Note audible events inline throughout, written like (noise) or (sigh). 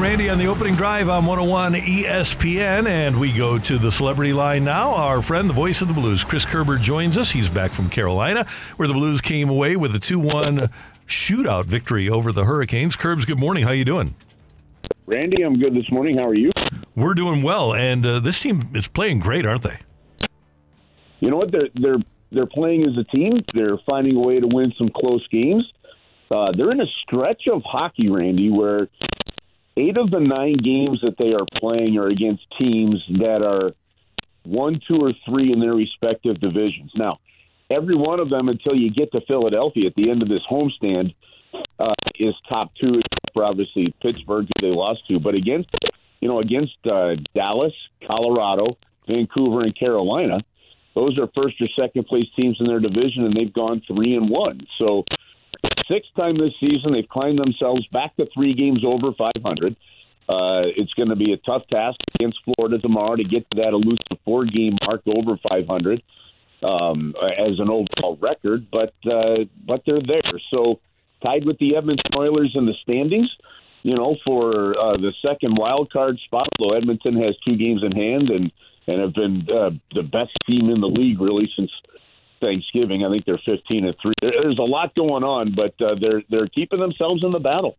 And Randy on the opening drive on 101 ESPN, and we go to the celebrity line now. Our friend, the voice of the Blues, Chris Kerber, joins us. He's back from Carolina, where the Blues came away with a 2 1 (laughs) shootout victory over the Hurricanes. Kerbs, good morning. How are you doing? Randy, I'm good this morning. How are you? We're doing well, and uh, this team is playing great, aren't they? You know what? They're they're they're playing as a team. They're finding a way to win some close games. Uh, they're in a stretch of hockey, Randy, where eight of the nine games that they are playing are against teams that are one, two, or three in their respective divisions. Now, every one of them until you get to Philadelphia at the end of this homestand uh, is top two, for obviously Pittsburgh, who they lost to. But against, you know, against uh, Dallas, Colorado, Vancouver, and Carolina, those are first or second place teams in their division, and they've gone three and one. So, sixth time this season, they've climbed themselves back to three games over 500. Uh, it's going to be a tough task against Florida tomorrow to get to that elusive four-game mark over 500 um, as an overall record, but uh, but they're there. So tied with the Edmonton Oilers in the standings, you know, for uh, the second wild card spot. Though Edmonton has two games in hand and and have been uh, the best team in the league really since Thanksgiving. I think they're 15 and three. There's a lot going on, but uh, they're they're keeping themselves in the battle.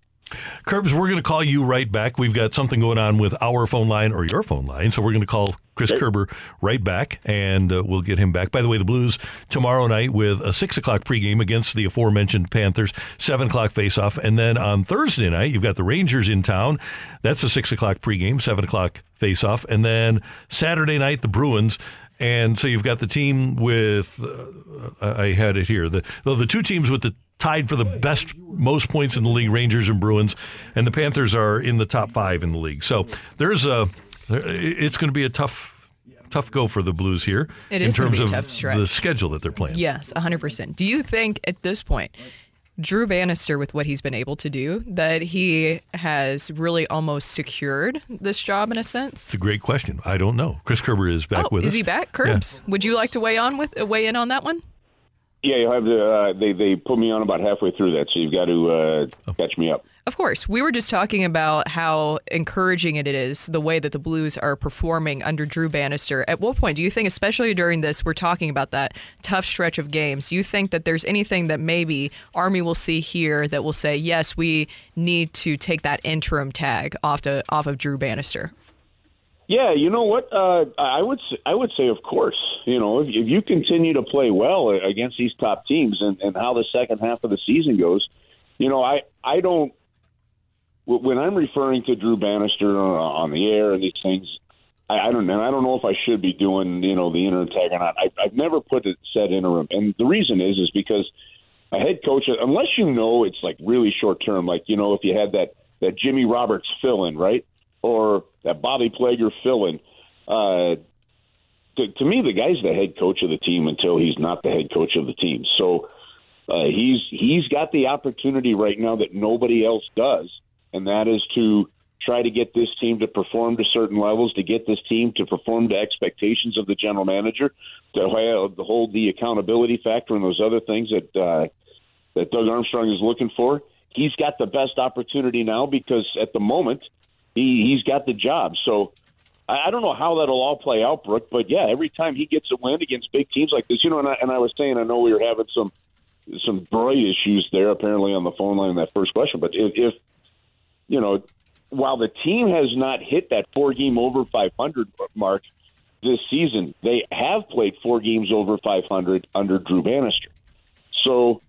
Kerbs, we're going to call you right back. We've got something going on with our phone line or your phone line, so we're going to call Chris Okay. Kerber right back, and uh, we'll get him back. By the way, the Blues tomorrow night with a six o'clock pregame against the aforementioned Panthers, seven o'clock faceoff, and then on Thursday night you've got the Rangers in town. That's a six o'clock pregame, seven o'clock faceoff, and then Saturday night the Bruins. And so you've got the team with, uh, I had it here, the well, the two teams with the tied for the best most points in the league, Rangers and Bruins, and the Panthers are in the top five in the league. So there's a, it's going to be a tough, tough go for the Blues here It in terms of the schedule that they're playing. Yes, 100%. Do you think at this point, Drew Bannister, with what he's been able to do, that he has really almost secured this job in a sense? It's a great question. I don't know. Chris Kerber is back oh, with is us. Is he back? Kerbs. Would you like to weigh on with weigh in on that one? Yeah, you have to. Uh, they they put me on about halfway through that, so you've got to uh, catch me up. Of course. We were just talking about how encouraging it is the way that the Blues are performing under Drew Bannister. At what point do you think, especially during this, we're talking about that tough stretch of games, do you think that there's anything that maybe Army will see here that will say, yes, we need to take that interim tag off, to, off of Drew Bannister? Yeah, you know what? Uh, I would I would say, of course. You know, if, if you continue to play well against these top teams, and, and how the second half of the season goes, you know, I I don't. When I'm referring to Drew Bannister on on the air and these things, I, I don't know. I don't know if I should be doing you know the interim tag or not. I, I've never put it said interim, and the reason is is because a head coach, unless you know it's like really short term, like you know if you had that that Jimmy Roberts fill in, right, or that Bobby Plager fill in. Uh, to, to me, the guy's the head coach of the team until he's not the head coach of the team. So uh, he's he's got the opportunity right now that nobody else does, and that is to try to get this team to perform to certain levels, to get this team to perform to expectations of the general manager, to hold the accountability factor and those other things that uh, that Doug Armstrong is looking for. He's got the best opportunity now because at the moment he he's got the job. So I, I don't know how that'll all play out, Brooke, but yeah, every time he gets a win against big teams like this, you know, and I, and I was saying I know we were having some some bright issues there apparently on the phone line in that first question, but if, if you know, while the team has not hit that four game over 500 mark this season, they have played four games over 500 under Drew Bannister. So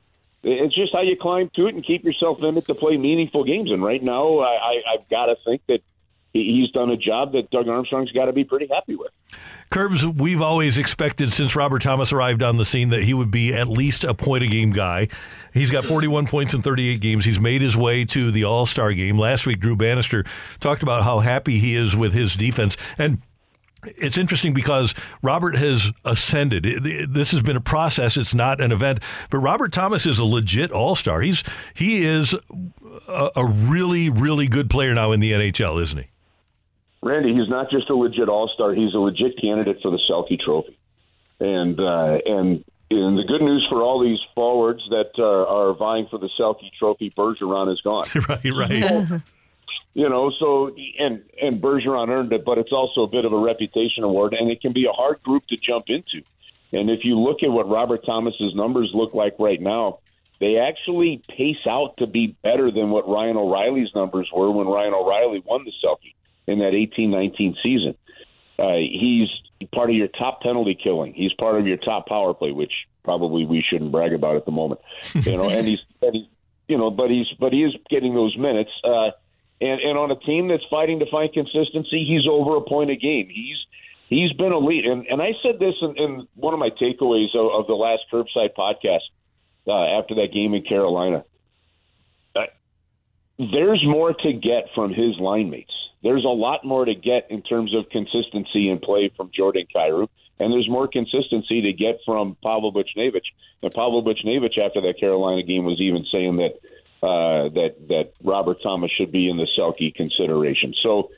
it's just how you climb to it and keep yourself in it to play meaningful games. And right now, I, I, I've got to think that he's done a job that Doug Armstrong's got to be pretty happy with. Kerbs, we've always expected since Robert Thomas arrived on the scene that he would be at least a point a game guy. He's got 41 points in 38 games. He's made his way to the All Star game. Last week, Drew Bannister talked about how happy he is with his defense. And it's interesting because Robert has ascended. This has been a process. It's not an event. But Robert Thomas is a legit all star. He's he is a, a, really really good player now in the NHL, isn't he? Randy, he's not just a legit all star. He's a legit candidate for the Selke Trophy. And uh, and and the good news for all these forwards that uh, are vying for the Selke Trophy, Bergeron is gone. (laughs) right, right. You know, so and and Bergeron earned it, but it's also a bit of a reputation award, and it can be a hard group to jump into. And if you look at what Robert Thomas's numbers look like right now, they actually pace out to be better than what Ryan O'Reilly's numbers were when Ryan O'Reilly won the Selke in that 18-19 season. Uh, he's part of your top penalty killing. He's part of your top power play, which probably we shouldn't brag about at the moment. You know, and he's and he's you know, but he's but he is getting those minutes. Uh, and, and on a team that's fighting to find consistency, he's over a point a game. He's he's been elite. And and I said this in, in one of my takeaways of, of the last Kerbside podcast uh, after that game in Carolina. Uh, there's more to get from his line mates. There's a lot more to get in terms of consistency in play from Jordan Kyrou, and there's more consistency to get from Pavel Buchnevich. And Pavel Buchnevich, after that Carolina game, was even saying that uh, that that Robert Thomas should be in the Selke consideration. So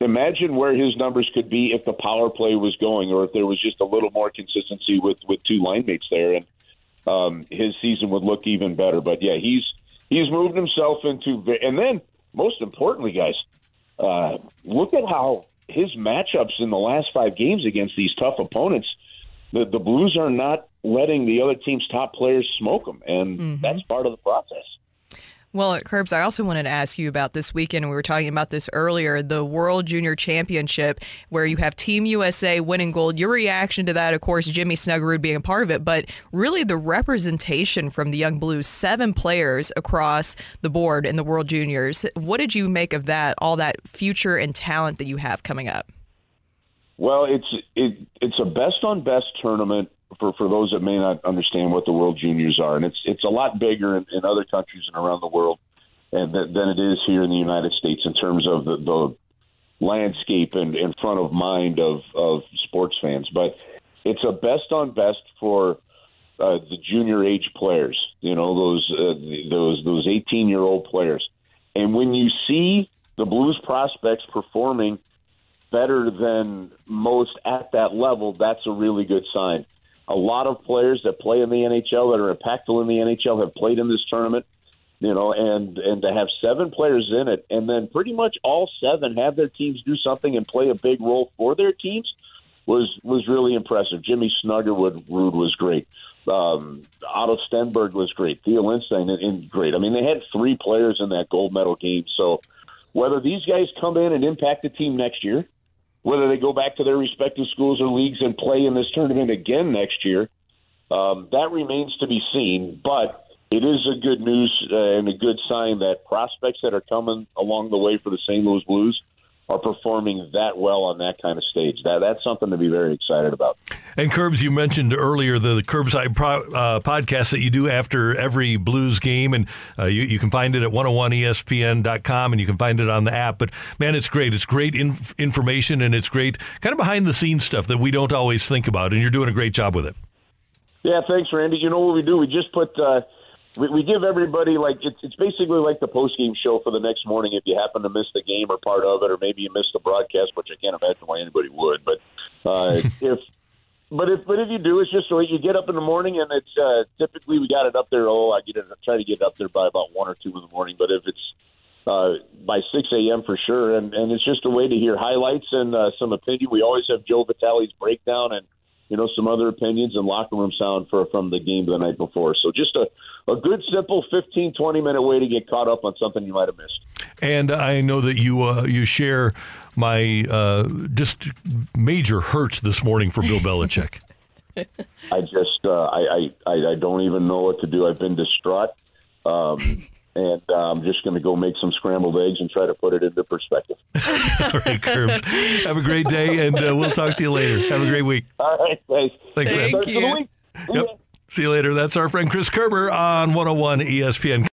imagine where his numbers could be if the power play was going, or if there was just a little more consistency with with two line mates there, and um, his season would look even better. But yeah, he's he's moved himself into, and then most importantly, guys, uh, look at how his matchups in the last five games against these tough opponents. The, the Blues are not letting the other team's top players smoke them, and mm-hmm. that's part of the process. Well, at Kerbs, I also wanted to ask you about this weekend. We were talking about this earlier the World Junior Championship, where you have Team USA winning gold. Your reaction to that, of course, Jimmy Snuggerud being a part of it, but really the representation from the Young Blues, seven players across the board in the World Juniors. What did you make of that, all that future and talent that you have coming up? Well, it's it, it's a best on best tournament for for those that may not understand what the World Juniors are, and it's it's a lot bigger in, in other countries and around the world, and th- than it is here in the United States in terms of the, the landscape and in front of mind of of sports fans. But it's a best on best for uh, the junior age players. You know those uh, those those eighteen year old players, and when you see the Blues prospects performing better than most at that level, that's a really good sign. A lot of players that play in the NHL that are impactful in the NHL have played in this tournament, you know, and and to have seven players in it, and then pretty much all seven have their teams do something and play a big role for their teams was was really impressive. Jimmy Snuggerud was great. Um, Otto Stenberg was great. Theo Lindstein and great. I mean, they had three players in that gold medal game. So whether these guys come in and impact the team next year, whether they go back to their respective schools or leagues and play in this tournament again next year, um, that remains to be seen. But it is a good news uh, and a good sign that prospects that are coming along the way for the St. Louis Blues are performing that well on that kind of stage. That that's something to be very excited about. And Kerbs, you mentioned earlier the, the Kerbside pro, uh, podcast that you do after every Blues game, and uh, you, you can find it at 101ESPN.com, and you can find it on the app. But man, it's great. It's great inf- information, and it's great kind of behind the scenes stuff that we don't always think about, and you're doing a great job with it. Yeah, thanks, Randy. You know what we do? We just put. Uh, we, we give everybody like it's it's basically like the post game show for the next morning if you happen to miss the game or part of it, or maybe you missed the broadcast, which I can't imagine why anybody would. But uh, (laughs) if but if but if you do, it's just so you get up in the morning and it's uh, typically we got it up there. Oh, I get it, I try to get it up there by about one or two in the morning. But if it's uh, by 6 a.m. for sure, and and it's just a way to hear highlights and uh, some opinion. We always have Joe Vitale's breakdown and you know, some other opinions and locker room sound for from the game the night before. So just a, a good, simple 15, 20 minute way to get caught up on something you might have missed. And I know that you uh, you share my uh, just major hurt this morning for Bill Belichick. (laughs) I just uh, I, I I don't even know what to do. I've been distraught. Um, (laughs) and uh, I'm just going to go make some scrambled eggs and try to put it into perspective. (laughs) All right, Kerbs. Have a great day, and uh, we'll talk to you later. Have a great week. All right, thanks. Thanks, Thank man. Start to the you. week. Yep. See you later. That's our friend Chris Kerber on 101 ESPN.